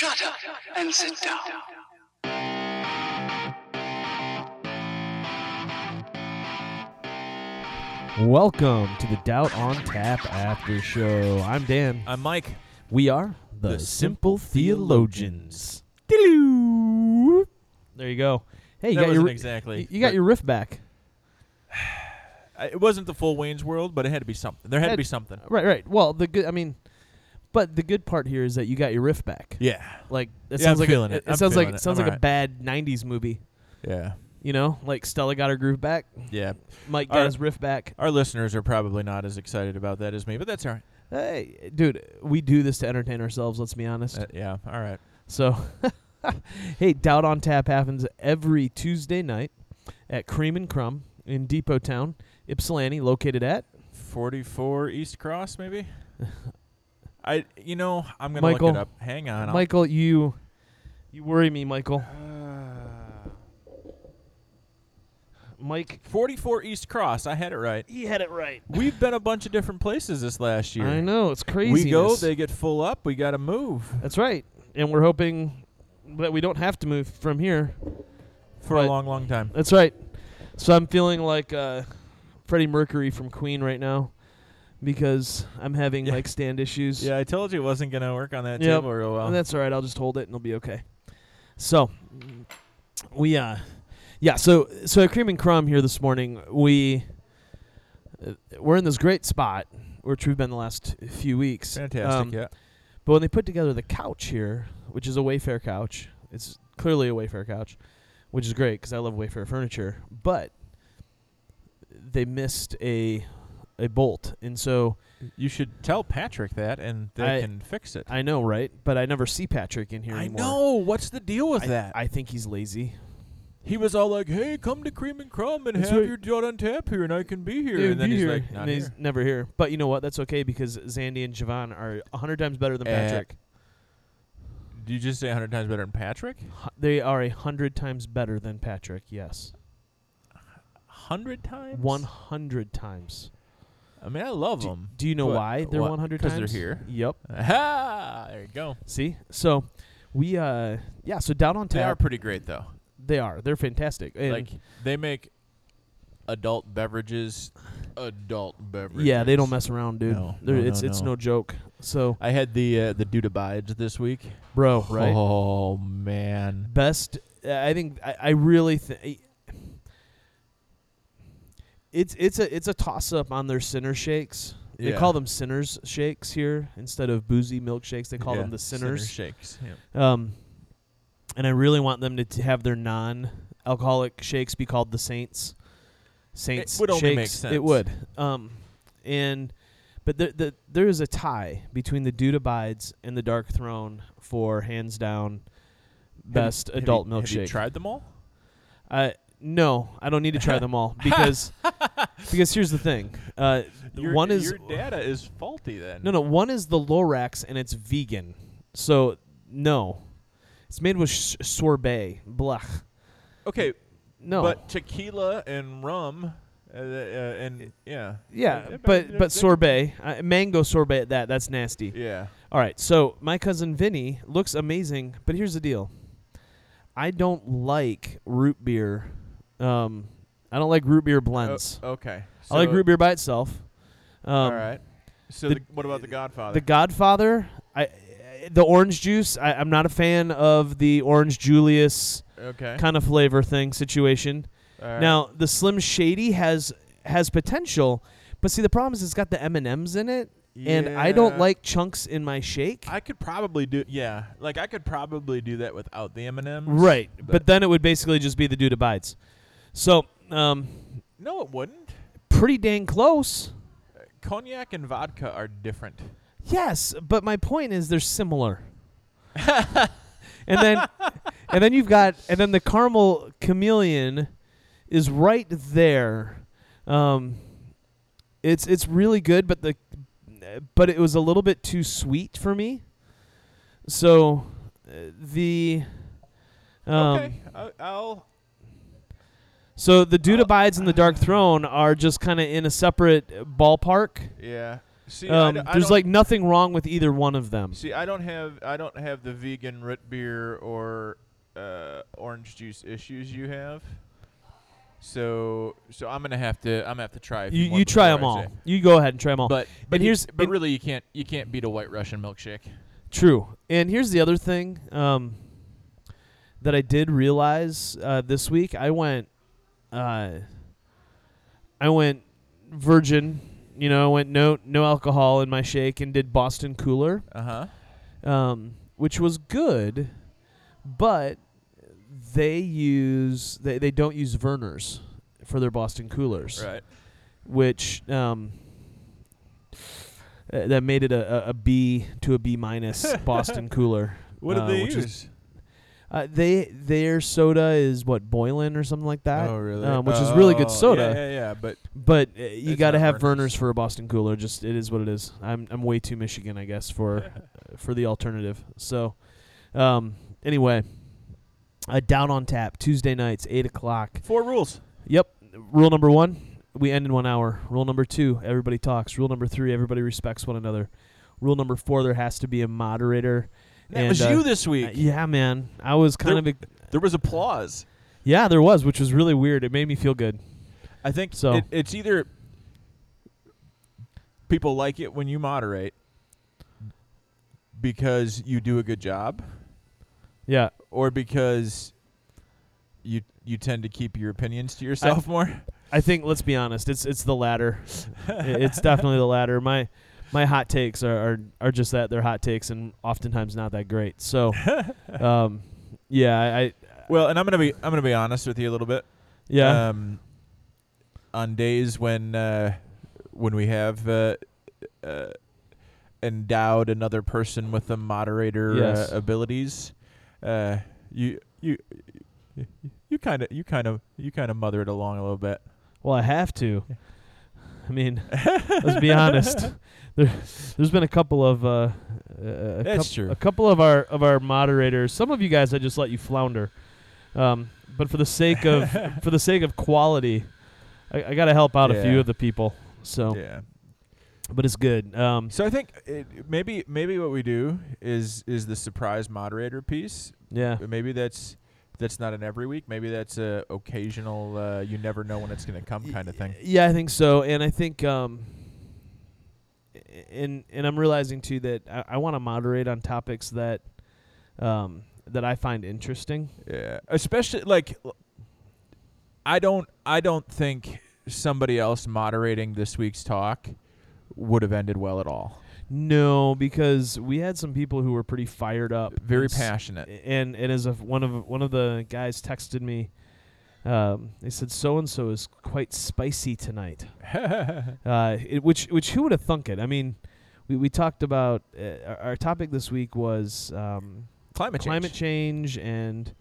Shut up and sit down. Welcome to the Doubt on Tap After Show. I'm Dan. I'm Mike. We are the, The Simple Simple Theologians. Doo-doo. There you go. Hey, you that got wasn't your exactly. you got but your riff back. I- It wasn't the full Wayne's World, but it had to be something. There had to Had- be something. Right, right. Well, the good. I mean, but the good part here is that you got your riff back. Yeah. Like it Yeah, sounds I'm like feeling a, it. I'm sounds like feeling it. sounds I'm like a alright. bad '90s movie. Yeah. You know, like Stella got her groove back. Yeah. Mike got his riff back. Our listeners are probably not as excited about that as me, but that's all right. Hey, dude, we do this to entertain ourselves. Let's be honest. Uh, yeah. All right. So, hey, Doubt on Tap happens every Tuesday night at Cream and Crumb in Depot Town, Ypsilanti, located at 44 East Cross, maybe. I. You know, I'm gonna Michael, look it up. Hang on. I'll- Michael. You, you worry me, Michael. Mike, 44 East Cross. I had it right. he had it right. We've been a bunch of different places this last year. I know it's crazy. We go, they get full up. We got to move That's right, and we're hoping that we don't have to move from here. for But- a long, long time. That's right. So I'm feeling like uh, Freddie Mercury from Queen right now because I'm having Yeah. like stand issues. Yeah, I told you it wasn't gonna work on that Yep. table real well. And that's all right. I'll just hold it and it'll be okay. So we uh yeah, so so at Cream and Crumb here this morning, we uh, we're in this great spot which we've been the last few weeks. Fantastic. Um, yeah. But when they put together the couch here, which is a Wayfair couch, it's clearly a Wayfair couch, which is great because I love Wayfair furniture. But they missed a a bolt, and so You should tell Patrick that, and they I- can fix it. I know, right? But I never see Patrick in here I anymore. know. What's the deal with I, that? I think he's lazy. he was all like, "Hey, come to Cream and Crumb and That's have right. your Doubt on Tap here, and I can be here." Dude, and then he's here. like, "Not and he's never here. But you know what? That's okay because Zandy and Javon are a hundred times better than Eh, Patrick. Did you just say a hundred times better than Patrick? Hu- They are a hundred times better than Patrick. Yes, Hundred times. one hundred times. I mean, I love Do, them. do you know why they're what? one hundred 'Cause times? they're here. Yep. Ah, there you go. See, so we uh yeah, so down on They are pretty great though. They are. They're fantastic. And like they make adult beverages. Adult beverages. yeah, they don't mess around, dude. No, no, no, it's it's no. no joke. So, I had the uh, the Dude Abides this week. bro, right? Oh man. best uh, i think i, I really think it's it's a it's a toss up on their sinner shakes they Yeah. call them sinners shakes here instead of boozy milkshakes they call Yeah, them the Sinner sinners shakes. Yeah. um and i really want them to t- have their non alcoholic shakes be called the saints saints would only shakes make it would um and but the, the, there is a tie between the Dude Abides and the Dark Throne for hands down best Have you- adult have you, milkshake. Have you tried them all? Uh, no, I don't need to try them all because because here's the thing. Uh, Your, one is your data is faulty then. no no one is the Lorax and it's vegan, so no, it's made with sh- sorbet. Blah. Okay, No. but tequila and rum, uh, uh, and yeah, yeah, but but sorbet, uh, mango sorbet. That that's nasty. Yeah. All right, so my cousin Vinny looks amazing, but here's the deal. I don't like root beer. Um, I don't like root beer blends. O- okay. I like root beer by itself. Um, all right. So the- the, what about the Godfather? The Godfather, I, the orange juice. I, I'm not a fan of the orange Julius okay. kind of flavor thing situation. Right. Now the Slim Shady has has potential, but see the problem is it's got the M and M's in it, and I don't like chunks in my shake. I could probably do yeah, like I could probably do that without the M and M's. right, but, but- then it would basically just be the dude abides. So, um, No, it wouldn't. pretty dang close. Cognac and vodka are different. Yes, but my point is they're similar. and then and then you've got and then the caramel chameleon is right there. Um it's it's really good but the but it was a little bit too sweet for me. So uh, the um okay, I, I'll. So the dude abides and the dark throne are just kind of in a separate ballpark. Yeah. See, Um, d- there's like nothing wrong with either one of them. See, I don't have I don't have the vegan root beer or uh, orange juice issues you have. So so I'm gonna have to I'm gonna have to try. You you try them I all. say. You go ahead and try them all. But but And here's- but really you can't you can't beat a White Russian milkshake. True. And here's the other thing um, that I did realize uh, this week. I went, uh, I went virgin. You know, I went no no alcohol in my shake and did Boston Cooler, Uh huh. um, which was good, but they use they, they don't use Vernors for their Boston Coolers Right. which um, uh, that made it a, a, a B to a B minus Boston cooler. What did uh, they which use? Uh, they their soda is what Boylan or something like that. oh really? um, which is really good Oh, soda. Yeah, yeah, yeah. But But uh, you got to have. Vernors for a Boston cooler. Just it is what it is. I'm I'm way too Michigan, I guess, for for the alternative. So, um, anyway, uh, Doubt on Tap Tuesday nights, eight o'clock. four rules. Yep. Rule number one, we end in one hour. Rule number two, everybody talks. Rule number three, everybody respects one another. Rule number four, there has to be a moderator. That And, was uh, you this week. Uh, yeah, man. I was kind There- of. There was applause. Yeah, there was, which was really weird. It made me feel good. I think So- it, it's either people like it when you moderate because you do a good job, Yeah. or because you you tend to keep your opinions to yourself more. I think let's be honest, it's it's the latter. It's definitely the latter. My my hot takes are, are are just that they're hot takes and oftentimes not that great. So, um, yeah, I, I Well, and I'm gonna be I'm gonna be honest with you a little bit. yeah. Um, on days when uh, when we have uh, uh, endowed another person with the moderator Yes. uh, abilities, uh, you you you kind of you kind of you kind of mother it along a little bit. Well, I have to. I mean, let's be honest. There, there's been a couple of uh, uh, a, That's coup- true. a couple of our of our moderators. Some of you guys, I just let you flounder. Um, but for the sake of for the sake of quality, I, I got to help out a few Yeah. of the people. So, Yeah. but it's good. Um, So I think it, maybe maybe what we do is is the surprise moderator piece. yeah, Maybe that's that's not an every week. Maybe that's a occasional. Uh, you never know when it's going to come kind of thing. Yeah, I think so, and I think um, and and I'm realizing too that I, I want to moderate on topics that um that I find interesting. Yeah, especially like I don't I don't think somebody else moderating this week's talk would have ended well at all. No, because we had some people who were pretty fired up, Very and s- passionate. and and as of one of one of the guys texted me, um, they said so and so is quite spicy tonight. Uh, it, which which who would have thunk it? I mean, we we talked about uh, our, our topic this week was um, Climate change. climate change and.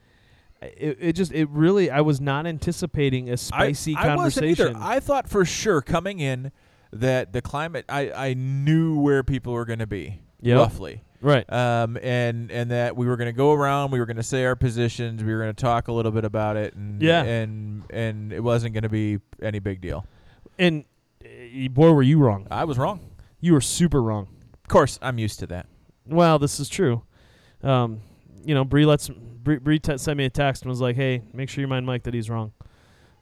It, it just it really I was not anticipating a spicy I, I wasn't either. I thought for sure coming in that the climate I, I knew where people were going to be Yep. roughly. right. Um, and and that we were going to go around, we were going to say our positions, we were going to talk a little bit about it, and Yeah. and and it wasn't going to be any big deal. And uh, boy, were you wrong. I was wrong. You were super wrong. Of course, I'm used to that. Well, this is true. Um, you know, Bree lets Bree, Bree te- sent me a text and was like, "Hey, make sure you remind Mike that he's wrong."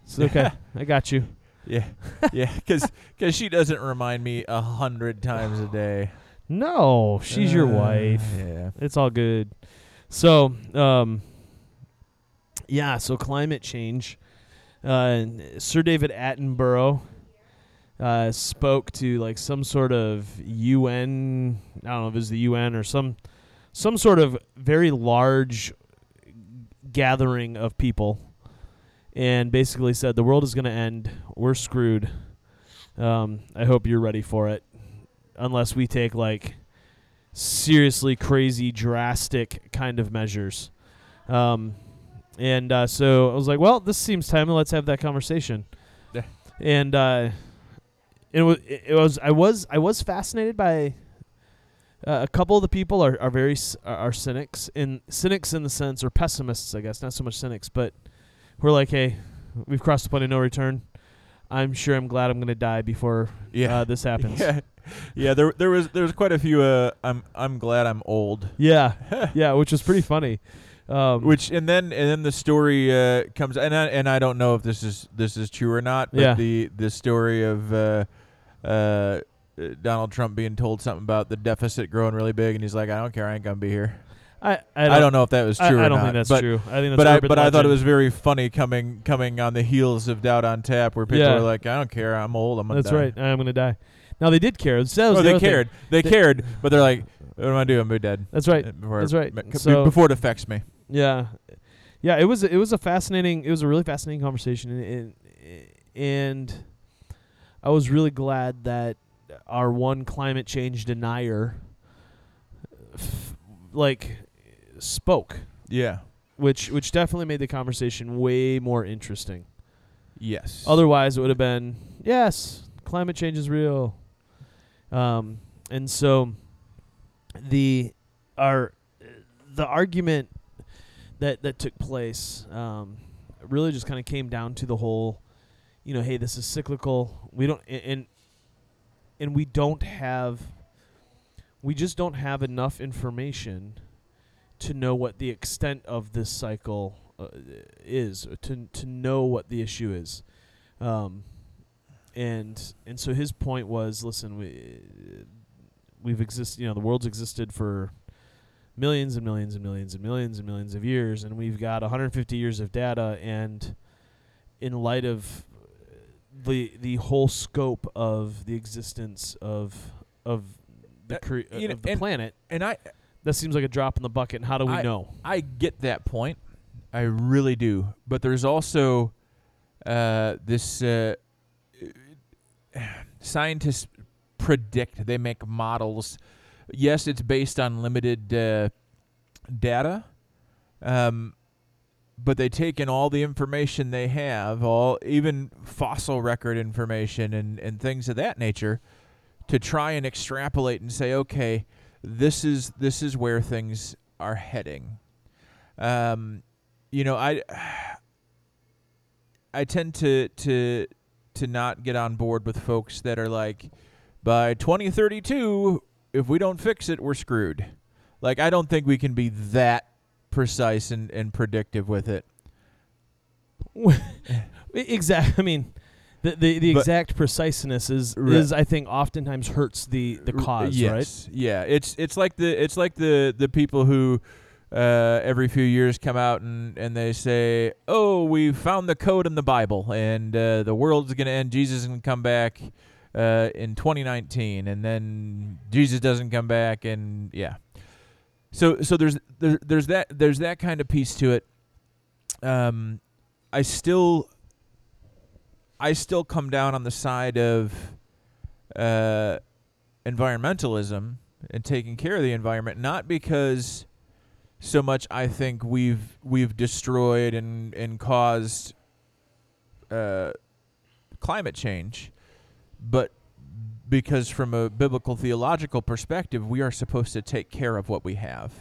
It's okay. I got you. Yeah, yeah, because she doesn't remind me a hundred times a day. No, she's your Uh, wife. Yeah. It's all good. So, um, yeah. So climate change. Uh, Sir David Attenborough uh, spoke to like some sort of UN. I don't know if it was the UN or some some sort of very large gathering of people, and basically said the world is going to end. We're screwed. Um, I hope you're ready for it, unless we take like seriously crazy, drastic kind of measures. Um, and uh, so I was like, well, this seems timely. Let's have that conversation. Yeah. And uh, it was it was I was I was fascinated by uh, a couple of the people are are very are cynics in cynics in the sense or pessimists I guess not so much cynics but we're like hey we've crossed the point of no return. I'm sure I'm glad I'm gonna die before Yeah. uh, this happens. Yeah. yeah, there there was there was quite a few. Uh, I'm I'm glad I'm old. Yeah, yeah, which was pretty funny. Um, Which and then and then the story uh, comes and I, and I don't know if this is this is true or not. But Yeah. the the story of uh, uh, Donald Trump being told something about the deficit growing really big, and he's like, I don't care, I ain't gonna be here. I I I don't, don't, know if that was true. I or don't not, think that's but, true. I think that's But I but I thought it was very funny coming coming on the heels of Doubt on Tap, where people Yeah. are like, I don't care, I'm old, I'm gonna That's die. right. I'm gonna die. Now they did care. Was Oh, the they cared. They, They- cared, but they're like, what am I doing? I'm dead. That's right. Before, That's right. So- before it affects me. Yeah, yeah. It was it was a fascinating. It was a really fascinating conversation, and and, and I was really glad that our one climate change denier, f- like, spoke, Yeah. which which definitely made the conversation way more interesting. Yes. Otherwise, it would have been yes, climate change is real. Um, and so the our the argument that that took place um, really just kind of came down to the whole, you know, hey, this is cyclical. We don't and and we don't have we just don't have enough information to know what the extent of this cycle uh, is to to know what the issue is. Um and and so his point was listen we we've exist you know the world's existed for millions and millions and millions and millions and millions of years and we've got 150 years of data and in light of the the whole scope of the existence of of the Uh, you know, of the and- planet and I that seems like a drop in the bucket and how do we I- know I get that point. I really do. But there's also uh, this uh, scientists predict. They make models. Yes, it's based on limited uh, data, um, but they take in all the information they have, all even fossil record information and, and things of that nature, to try and extrapolate and say, okay, this is this is where things are heading. Um, you know, I I tend to to to not get on board with folks that are like, by 2032, if we don't fix it, we're screwed. Like, I don't think we can be that precise and, and predictive with it. exactly i mean the the, the But- exact preciseness is Right. is i think oftentimes hurts the the cause yes. right Yeah, it's it's like the it's like the the people who uh, every few years come out and, and they say, "Oh, we found the code in the Bible, and uh, the world's gonna end. Jesus is gonna come back uh, in 2019, and then Jesus doesn't come back, and yeah." So so there's there, there's that there's that kind of piece to it. Um, I still I still come down on the side of uh, environmentalism and taking care of the environment, not because so much I think we've we've destroyed and and caused uh, climate change, but because from a biblical theological perspective, we are supposed to take care of what we have.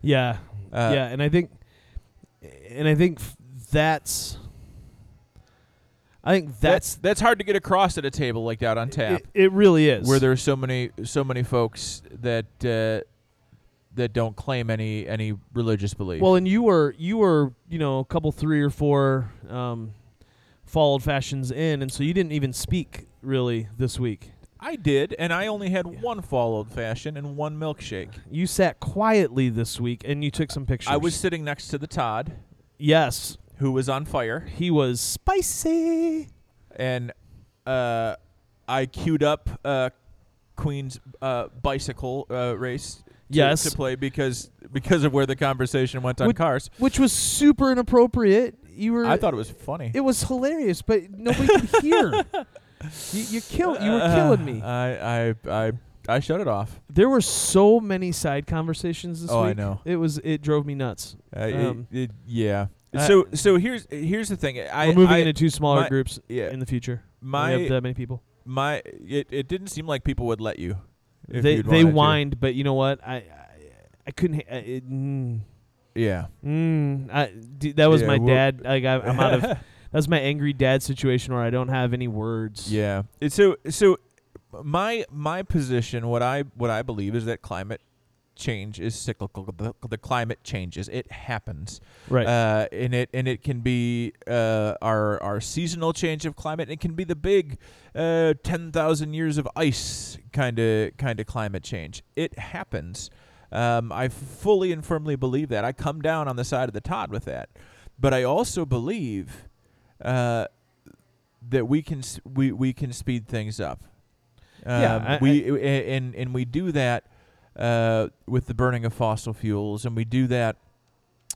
yeah Uh, yeah and i think and i think f- that's i think that's that's that's hard to get across at a table like that on tap. it, it really is where there's so many so many folks that uh, that don't claim any any religious belief. well and you were you were you know a couple three or four um followed fashions in and so you didn't even speak really this week I did, and I only had one fall old fashioned and one milkshake. you sat quietly this week and you took some pictures I was sitting next to the Todd, yes who was on fire, he was spicy and uh, I queued up uh, Queen's uh, bicycle uh, race. To, Yes. to play because because of where the conversation went on Would- cars. which was super inappropriate. You were. I thought it was funny. it was hilarious, but nobody could hear. You, you killed. You were killing me. I I I I shut it off. There were so many side conversations this Oh, I know. It was. It drove me nuts. Uh, it- Um, it, yeah. I- so so here's here's the thing. I we're moving I, into two smaller my- groups yeah. in the future. my we have that many people. my it, it didn't seem like people would let you. if They they wanted to. whined, but you know what? I I, I couldn't. uh, It, mm, Yeah. mm, I, d- that was Yeah, my dad. Like I, I'm out of. That's my angry dad situation where I don't have any words. yeah. It's so so my my position, what I what I believe is that climate change is cyclical. The, the climate changes; it happens, Right. uh, and it and it can be uh, our our seasonal change of climate. It can be the big uh, ten thousand years of ice kind of kind of climate change. It happens. Um, I fully and firmly believe that. I come down on the side of the Todd with that, but I also believe uh, that we can we we can speed things up. Yeah, Um, I- we a- and and we do that uh, with the burning of fossil fuels, and we do that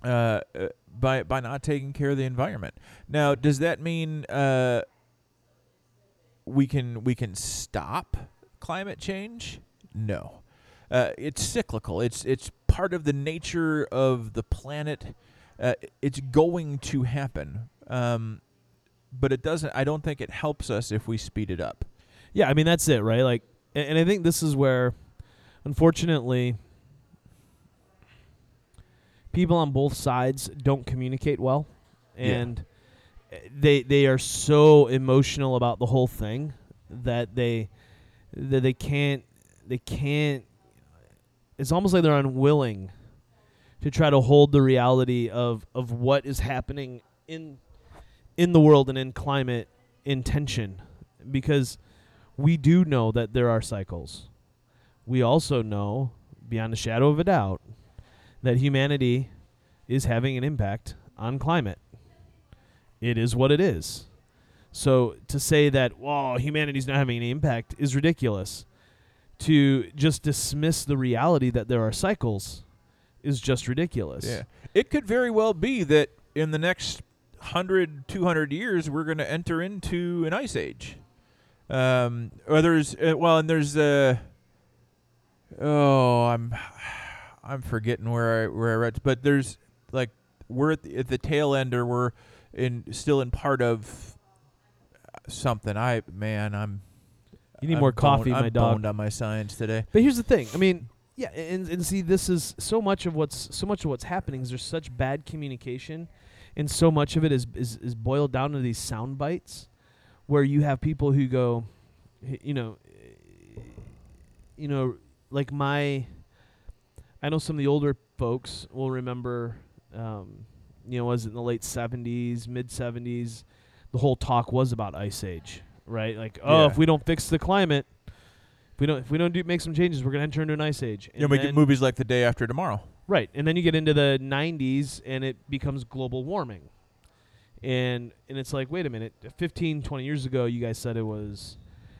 uh, uh, by by not taking care of the environment. Now, does that mean uh, we can we can stop climate change? No, uh, it's cyclical. It's it's part of the nature of the planet. Uh, it's going to happen, um, but it doesn't. I don't think it helps us if we speed it up. Yeah, I mean that's it, right? Like, and, and I think this is where, unfortunately, people on both sides don't communicate well, and uh, they they are so emotional about the whole thing that they that they can't they can't. It's almost like they're unwilling to try to hold the reality of of what is happening in in the world and in climate in tension because we do know that there are cycles. We also know, beyond a shadow of a doubt, that humanity is having an impact on climate. It is what it is. So to say that, well, humanity's not having any impact is ridiculous. To just dismiss the reality that there are cycles is just ridiculous. Yeah. It could very well be that in the next 100, 200 years, we're going to enter into an ice age. Um, or there's, uh, well, and there's, uh, oh, I'm, I'm forgetting where I, where I read, but there's like, we're at the, at the tail end or we're in, still in part of something. I, man, I'm, You need I'm more boned- coffee, I'm my dog. boned on my science today. But here's the thing. I mean, yeah, and, and see, this is so much of what's so much of what's happening is there's such bad communication, and so much of it is is, is boiled down to these sound bites, where you have people who go, you know, you know, like my, I know some of the older folks will remember, um, you know, was it in the late '70s, mid '70s, the whole talk was about ice age, right? Like, oh, Yeah. if we don't fix the climate, if we don't if we don't do make some changes, we're gonna enter into an ice age. Yeah, we get movies like The Day After Tomorrow. Right, and then you get into the '90s, and it becomes global warming, and and it's like, wait a minute, 15, 20 years ago, you guys said it was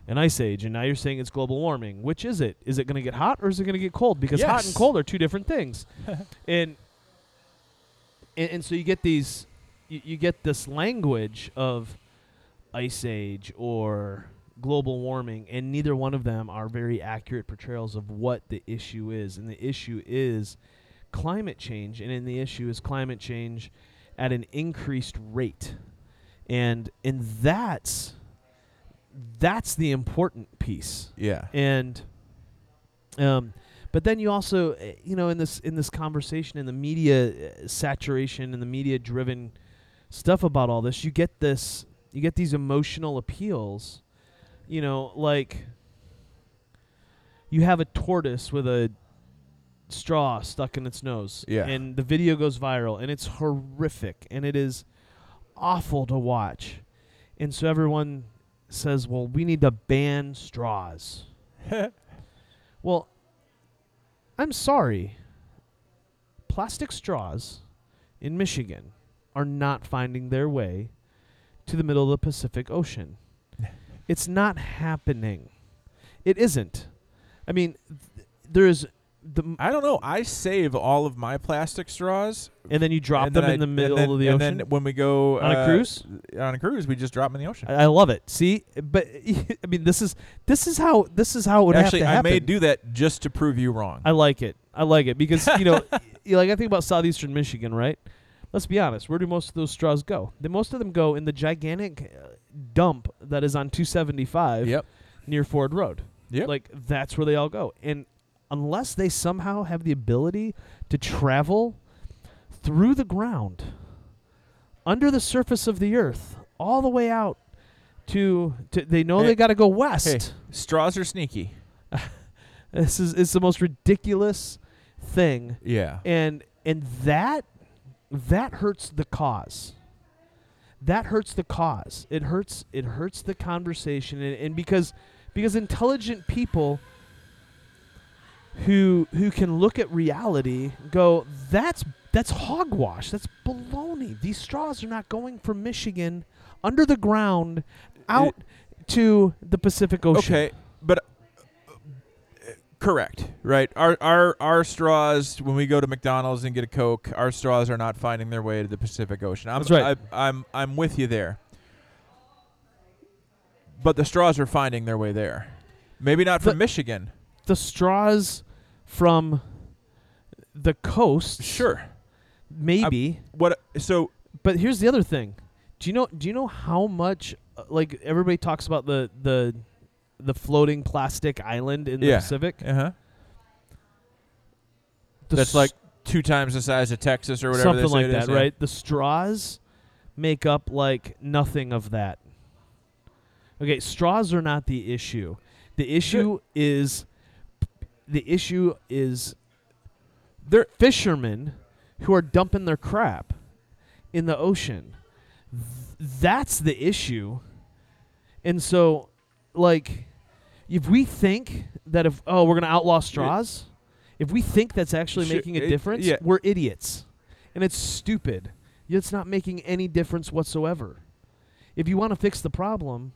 an ice age, and now you're saying it's global warming. Which is it? Is it going to get hot or is it going to get cold? Because hot and cold are two different things, and, and and so you get these, you, you get this language of ice age or global warming, and neither one of them are very accurate portrayals of what the issue is, and the issue is climate change, and in the issue is climate change at an increased rate, and and that's that's the important piece, Yeah. and um, but then you also uh, you know in this in this conversation in the media uh, saturation and the media driven stuff about all this, you get this you get these emotional appeals, you know, like you have a tortoise with a straw stuck in its nose. Yeah. And the video goes viral and it's horrific and it is awful to watch. And so everyone says, "Well, we need to ban straws." well, I'm sorry. Plastic straws in Michigan are not finding their way to the middle of the Pacific Ocean. it's not happening. It isn't. I mean, th- there is the m- I don't know. I save all of my plastic straws. and then you drop and them in I- the middle then- of the and ocean And then when we go on a uh, cruise. on a cruise, we just drop them in the ocean. I, I love it. See, but I mean, this is this is how this is how it would Actually, I may do that just to prove you wrong. I like it. I like it because you know, you like I think about southeastern Michigan, right? Let's be honest. Where do most of those straws go? The most of them go in the gigantic uh, dump that is on 275 yep. near Ford Road. Yep. Like that's where they all go. And unless they somehow have the ability to travel through the ground, under the surface of the earth, all the way out to, to they know Hey. they got to go west. Hey. Straws are sneaky. This is it's the most ridiculous thing, Yeah. and and that that hurts the cause. That hurts the cause. It hurts it hurts the conversation, and, and because because intelligent people who who can look at reality go that's that's hogwash. That's baloney. These straws are not going from Michigan under the ground out to the Pacific Ocean. Okay, but uh, correct, right? Our our our straws when we go to McDonald's and get a Coke, our straws are not finding their way to the Pacific Ocean. I'm That's right. I, I'm I'm with you there. But the straws are finding their way there. Maybe not from The- Michigan. the straws from the coast Sure. maybe What so but here's the other thing do you know do you know how much uh, like everybody talks about the the the floating plastic island in the Yeah. pacific uh-huh. The That's s- like two times the size of Texas or whatever something like it is, that yeah. right the straws make up like nothing of that okay straws are not the issue the issue is the issue is they're fishermen who are dumping their crap in the ocean. Th- that's the issue. And so like if we think that if oh we're going to outlaw straws if we think that's actually Sure, making a it- difference yeah. we're idiots. And it's stupid. It's not making any difference whatsoever. If you want to fix the problem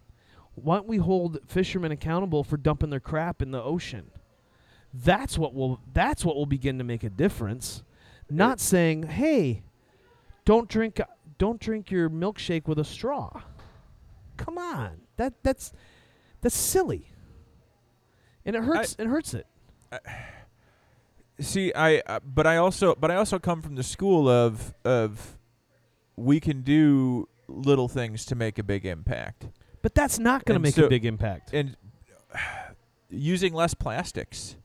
why don't we hold fishermen accountable for dumping their crap in the ocean that's what will that's what will begin to make a difference. Not saying hey don't drink don't drink your milkshake with a straw. Come on. That that's that's silly. And it hurts it hurts it. See, I uh, but I also but I also come from the school of of we can do little things to make a big impact. but that's not going to make so- a big impact. And using less plastics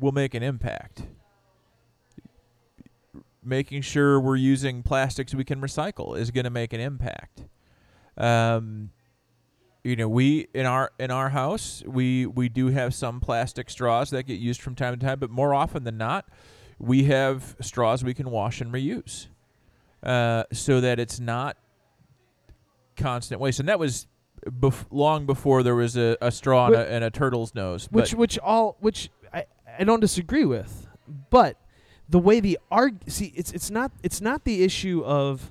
will make an impact. Making sure we're using plastics we can recycle is going to make an impact. Um, you know, we in our in our house we we do have some plastic straws that get used from time to time, but more often than not, we have straws we can wash and reuse, uh, so that it's not constant waste. And that was bef- long before there was a, a straw and a, and a turtle's nose. which which all which I, don't disagree with but the way the arg see it's it's not it's not the issue of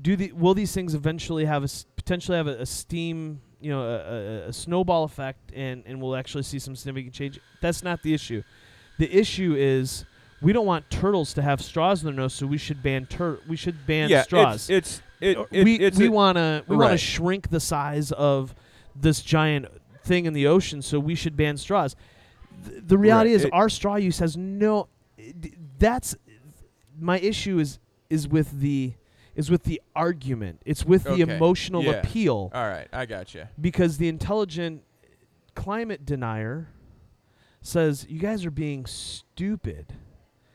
do the will these things eventually have a s- potentially have a, a steam you know a, a, a snowball effect and and we'll actually see some significant change? That's not the issue. The issue is we don't want turtles to have straws in their nose so we should ban tur- we should ban yeah, straws. It's it's it, uh, it- we it's we want to we want to shrink the size of this giant thing in the ocean, so we should ban straws. Th- the reality Right. is, It- our straw use has no. That's my issue is is with the is with the argument. It's with the emotional yeah. appeal all right. I got you. because the intelligent climate denier says you guys are being stupid.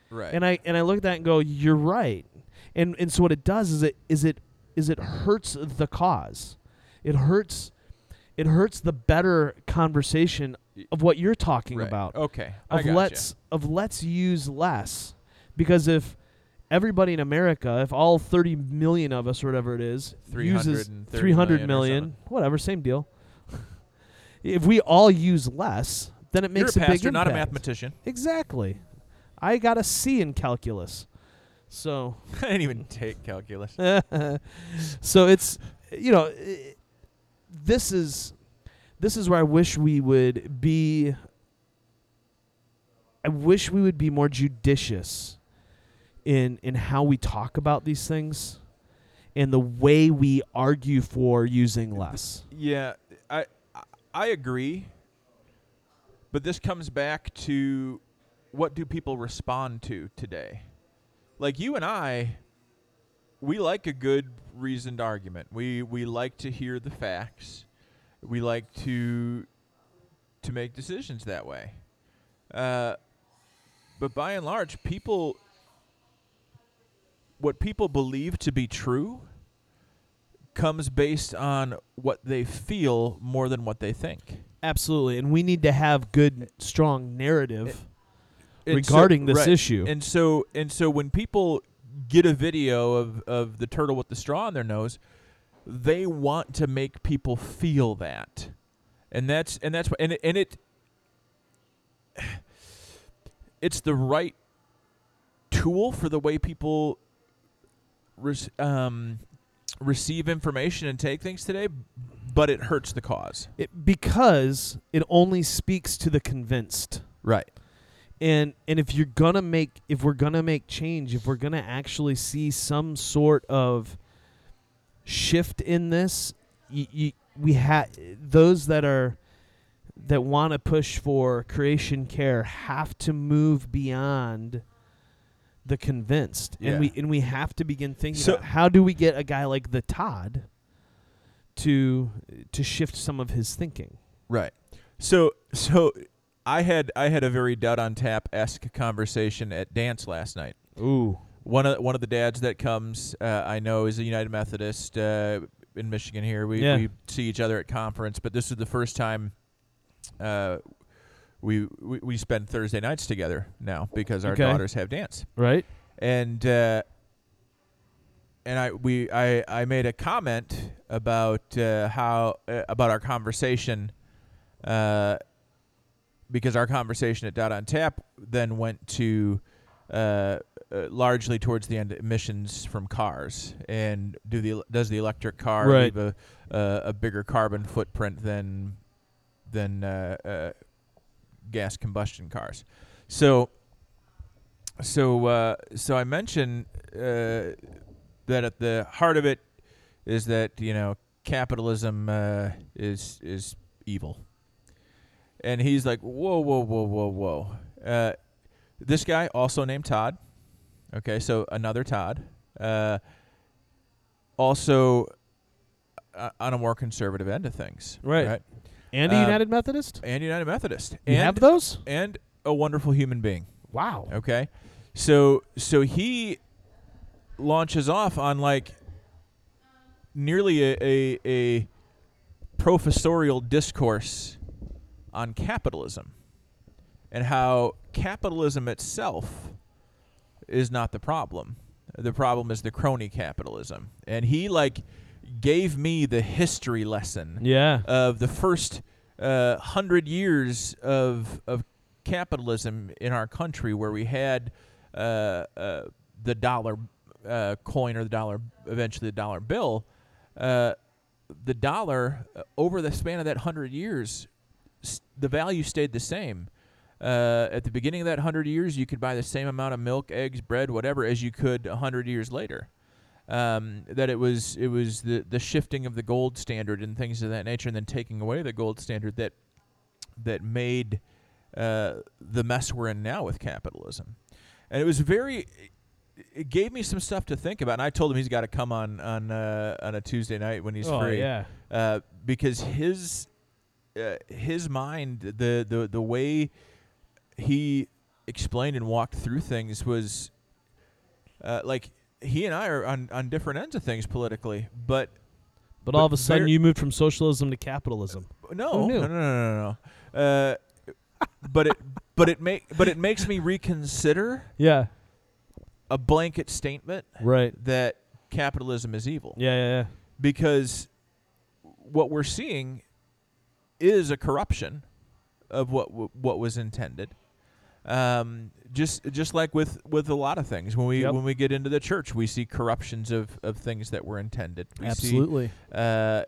Right. And I and I look at that and go, you're right. And and so what it does is it is it is it hurts the cause. It hurts it hurts the better conversation of what you're talking right. about. Okay. Of gotcha. let's of let's use less. Because if everybody in America, if all 30 million of us or whatever it is, uses 300 million, million whatever, same deal. if we all use less, then it You're makes a a, pastor, big not a mathematician. Exactly. I got a C in calculus. So I didn't even take calculus. so it's you know i this is this is where I wish we would be I wish we would be more judicious in in how we talk about these things and the way we argue for using less. Yeah, I I- agree. But this comes back to what do people respond to today? Like you and I we like a good reasoned argument. We we like to hear the facts. We like to to make decisions that way. Uh, but by and large, people what people believe to be true comes based on what they feel more than what they think. Absolutely, and we need to have good, strong narrative And so- regarding this right. issue. And so and so when people get a video of, of the turtle with the straw in their nose, they want to make people feel that. And that's and that's and it, and it it's the right tool for the way people res, um, receive information and take things today, but it hurts the cause. It, because it only speaks to the convinced. Right. and and if you're gonna make if we're gonna make change if we're gonna actually see some sort of shift in this y- y- we have those that are that want to push for creation care have to move beyond the convinced Yeah. and we and we have to begin thinking So- about how do we get a guy like the Todd to to shift some of his thinking Right. So so I had I had a very Doubt on Tap esque conversation at dance last night. ooh One of one of the dads that comes, uh, I know, is a United Methodist uh, in Michigan. Here, we Yeah. we see each other at conference, but this is the first time uh, we, we we spend Thursday nights together now because our Okay. daughters have dance right and uh, and I we I, I made a comment about uh, how uh, about our conversation uh, because our conversation at Doubt on Tap then went to uh, largely towards the end emissions from cars and do the does the electric car Right. leave a uh, a bigger carbon footprint than than uh, uh, gas combustion cars so so uh, so I mentioned uh, that at the heart of it is that you know capitalism uh, is is evil, and he's like, whoa, whoa, whoa, whoa, whoa. Uh, this guy also named Todd. Okay, so another Todd. Uh, also uh, on a more conservative end of things, Right. and a Um, United Methodist And United Methodist, you and have those and a wonderful human being. wow Okay, so so he launches off on like nearly a a, a professorial discourse on capitalism and how capitalism itself is not the problem. The problem is the crony capitalism, and he like gave me the history lesson yeah of the first uh, hundred years of of capitalism in our country, where we had uh, uh, the dollar uh, coin or the dollar, eventually the dollar bill. Uh, the dollar uh, over the span of that hundred years, s- the value stayed the same. Uh, at the beginning of that hundred years, you could buy the same amount of milk, eggs, bread, whatever, as you could a hundred years later um, that it was it was the the shifting of the gold standard and things of that nature, and then taking away the gold standard that that made uh, the mess we're in now with capitalism. And it was very. It gave me some stuff to think about, and I told him he's got to come on on uh, on a Tuesday night when he's oh free, yeah uh, because his uh, his mind, the the the way he explained and walked through things was uh, like he and I are on, on different ends of things politically, but but all but of a sudden you moved from socialism to capitalism no, no, no, no, no, no. Uh, but it but it make but it makes me reconsider yeah a blanket statement right that capitalism is evil. yeah yeah yeah because what we're seeing is a corruption of what w- what was intended. Um, just just like with, with a lot of things, when we Yep. when we get into the church, we see corruptions of, of things that were intended. We absolutely See, uh,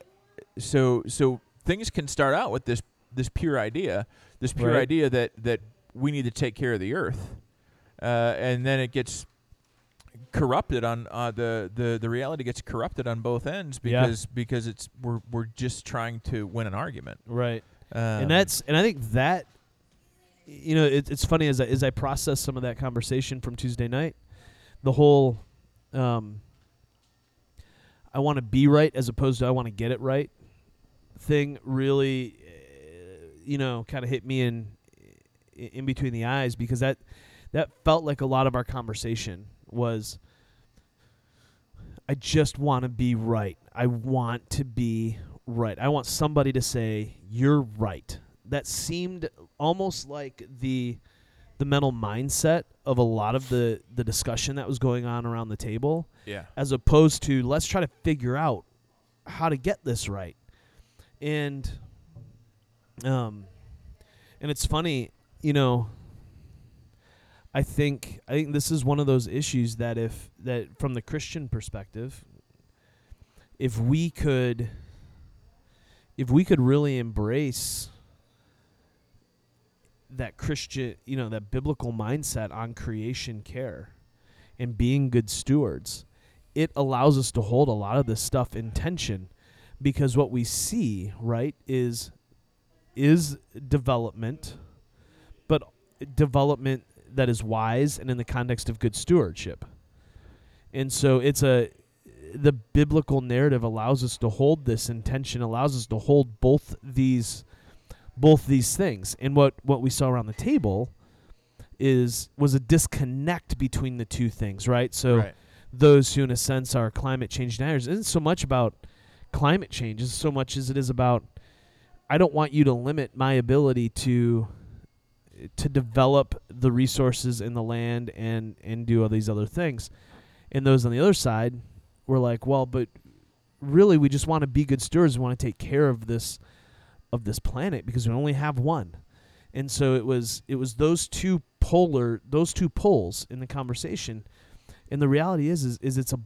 so so things can start out with this this pure idea, this pure Right. idea that that we need to take care of the earth, uh, and then it gets corrupted on uh, the, the the reality gets corrupted on both ends Yeah. because because it's we're we're just trying to win an argument. right Um, and that's and I think that you know it, it's funny as I, as I process some of that conversation from Tuesday night, the whole um, I want to be right as opposed to I want to get it right thing really uh, you know kind of hit me in in between the eyes because that that felt like a lot of our conversation was I just want to be right. I want to be right. I want somebody to say you're right. That seemed almost like the the mental mindset of a lot of the the discussion that was going on around the table Yeah. as opposed to let's try to figure out how to get this right. And um and it's funny, you know, I think I think this is one of those issues that if that from the Christian perspective if we could if we could really embrace that Christian, you know, that biblical mindset on creation care and being good stewards, it allows us to hold a lot of this stuff in tension because what we see, right, is is development, but development that is wise and in the context of good stewardship. And so it's a the biblical narrative allows us to hold this intention, allows us to hold both these both these things. And what what we saw around the table is was a disconnect between the two things, right? So right. those who in a sense are climate change deniers isn't so much about climate change as so much as it is about I don't want you to limit my ability to to develop the resources in the land and and do all these other things. And those on the other side were like, well, but really we just want to be good stewards, we want to take care of this of this planet because we only have one. And so it was it was those two polar those two poles in the conversation. And the reality is is, is it's a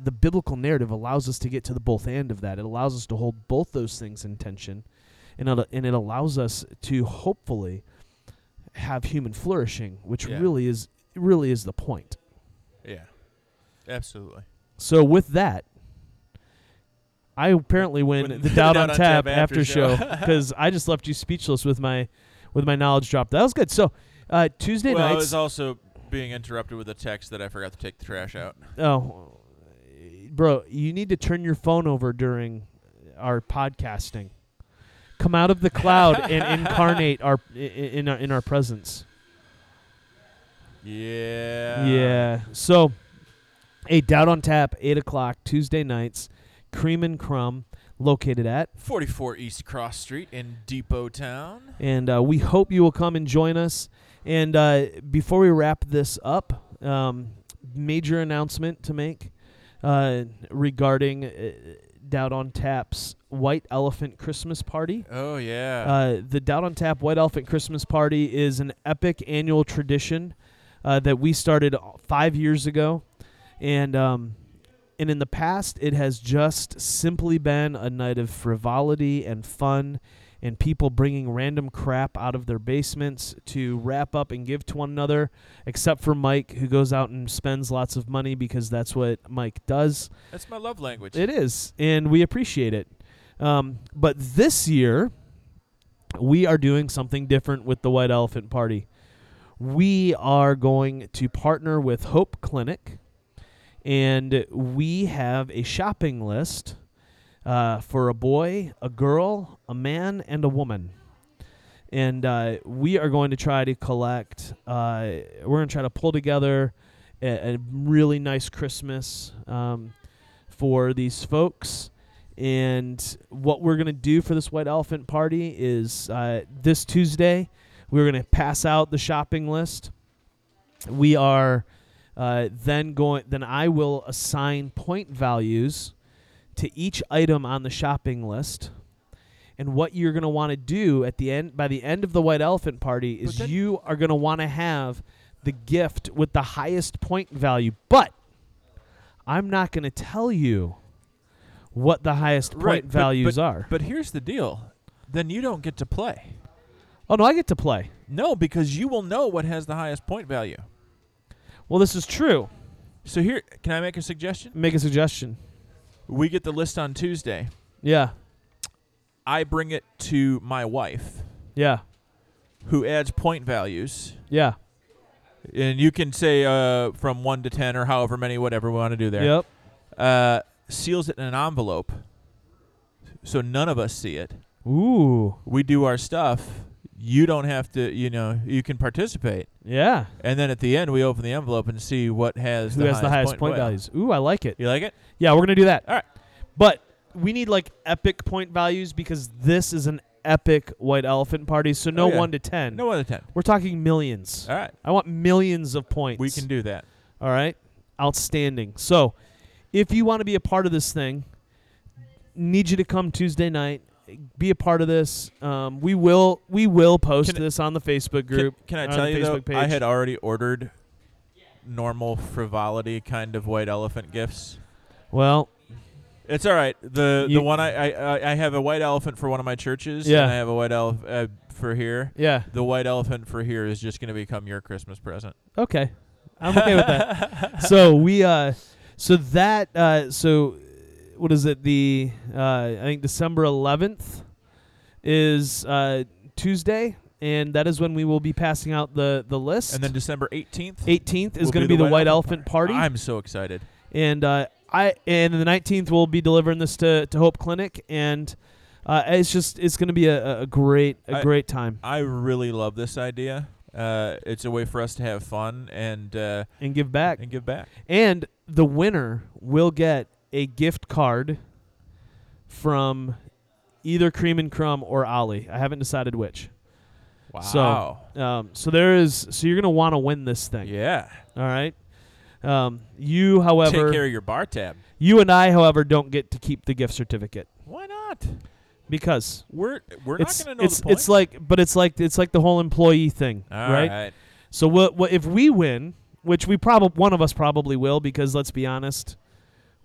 the biblical narrative allows us to get to the both end of that. It allows us to hold both those things in tension, and it, and it allows us to hopefully have human flourishing, which Yeah. really is really is the point. Yeah. Absolutely. So with that, I apparently win the Doubt on on Tap after show because I just left you speechless with my with my knowledge drop. That was good. So uh, Tuesday well, I was also being interrupted with a text that I forgot to take the trash out. Oh, bro, you need to turn your phone over during our podcasting. Come out of the cloud and incarnate our in our in our presence. Yeah. Yeah. So, a doubt on tap, eight o'clock Tuesday nights, Cream and Crumb, located at, 44 East Cross Street in Depot Town. and uh, we hope you will come and join us. And uh, before we wrap this up, um, major announcement to make uh, regarding uh, Doubt on Tap's White Elephant Christmas Party. Oh yeah. Uh, the Doubt on Tap White Elephant Christmas Party is an epic annual tradition uh, that we started five years ago, and um, and in the past it has just simply been a night of frivolity and fun, and people bringing random crap out of their basements to wrap up and give to one another. Except for Mike, who goes out and spends lots of money because that's what Mike does. That's my love language. It is, and we appreciate it. Um, but this year, we are doing something different with the White Elephant Party. We are going to partner with Hope Clinic, and we have a shopping list uh, for a boy, a girl, a man, and a woman. And uh, we are going to try to collect. Uh, we're going to try to pull together a, a really nice Christmas um, for these folks. And what we're going to do for this White Elephant Party is uh, this Tuesday, we're going to pass out the shopping list. We are uh, then going, then I will assign point values to each item on the shopping list. And what you're going to want to do at the end, by the end of the White Elephant Party, is you are going to want to have the gift with the highest point value. But I'm not going to tell you what the highest point Right, but- values but- are. But here's the deal. Then you don't get to play. oh no, I get to play. No, because you will know what has the highest point value. Well, this is true. So here, can I make a suggestion? Make a suggestion. We get the list on Tuesday. Yeah, I bring it to my wife, yeah, who adds point values, yeah. and you can say uh, from one to ten or however many, whatever we want to do there. Yep. Uh, seals it in an envelope, so none of us see it. Ooh. We do our stuff. You don't have to. You know, you can participate. Yeah. And then at the end, we open the envelope and see what has Who the has the highest point values? Ooh, I like it. You like it? Yeah, we're gonna do that. All right. But we need like epic point values because this is an epic white elephant party. So no Oh, yeah. one to ten. No 1 to ten. We're talking millions. All right, I want millions of points. we can do that. All right. Outstanding. So, if you want to be a part of this thing, need you to come Tuesday night. Be a part of this. Um, we will we will post Can- this on the Facebook group. Can, I tell you though? Facebook I had already ordered normal frivolity kind of white elephant gifts. Well, It's all right. The the one I, I I- I have a white elephant for one of my churches. Yeah. And I have a white elephant uh, for here. yeah. The white elephant for here is just going to become your Christmas present. Okay. I'm okay with that. so we uh so that uh so what is it the uh I think December 11th is uh Tuesday and that is when we will be passing out the the list. And then December 18th 18th is going to be the, White Elephant Party, I'm so excited. and uh, I and the 19th we'll be delivering this to, to Hope Clinic, and uh, it's just it's going to be a, a great a I- great time I really love this idea. Uh, it's a way for us to have fun and uh, and give back. and give back. And the winner will get a gift card from either Cream and Crumb or Ollie. I haven't decided which. Wow. Um, so there is so you're going to want to win this thing. yeah. All right. Um, you, however, Take care of your bar tab. you and I, however, don't get to keep the gift certificate Why not? because We're we're it's not going to know it's the points. it's like but it's like it's like the whole employee thing, All right? right. So what, what if we win, which we probably one of us probably will because let's be honest,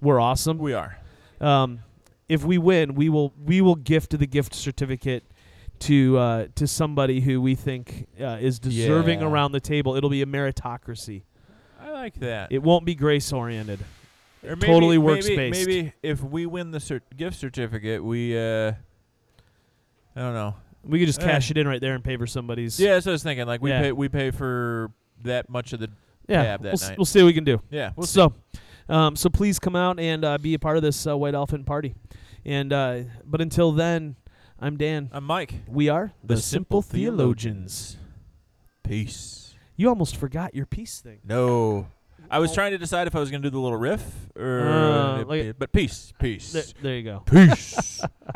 we're awesome. We are. Um, if we win, we will we will gift the gift certificate to uh, to somebody who we think uh, is deserving Yeah. around the table. It'll be a meritocracy. I like that. It won't be grace oriented. Or totally maybe, works-based. Maybe if we win the cer- gift certificate, we uh, I don't know. We could just Eh. cash it in right there and pay for somebody's. Yeah, that's what I was thinking. Like we Yeah. pay we pay for that much of the yeah. tab that we'll, s- night. we'll see what we can do. yeah. We'll see. So, um, so please come out and uh, be a part of this uh, White Elephant party. And uh, but until then, I'm Dan. I'm Mike. We are The Simple Theologians. Peace. You almost forgot your peace thing. No. I was trying to decide if I was going to do the little riff or Uh, like- but peace, peace. There, there you go. Peace.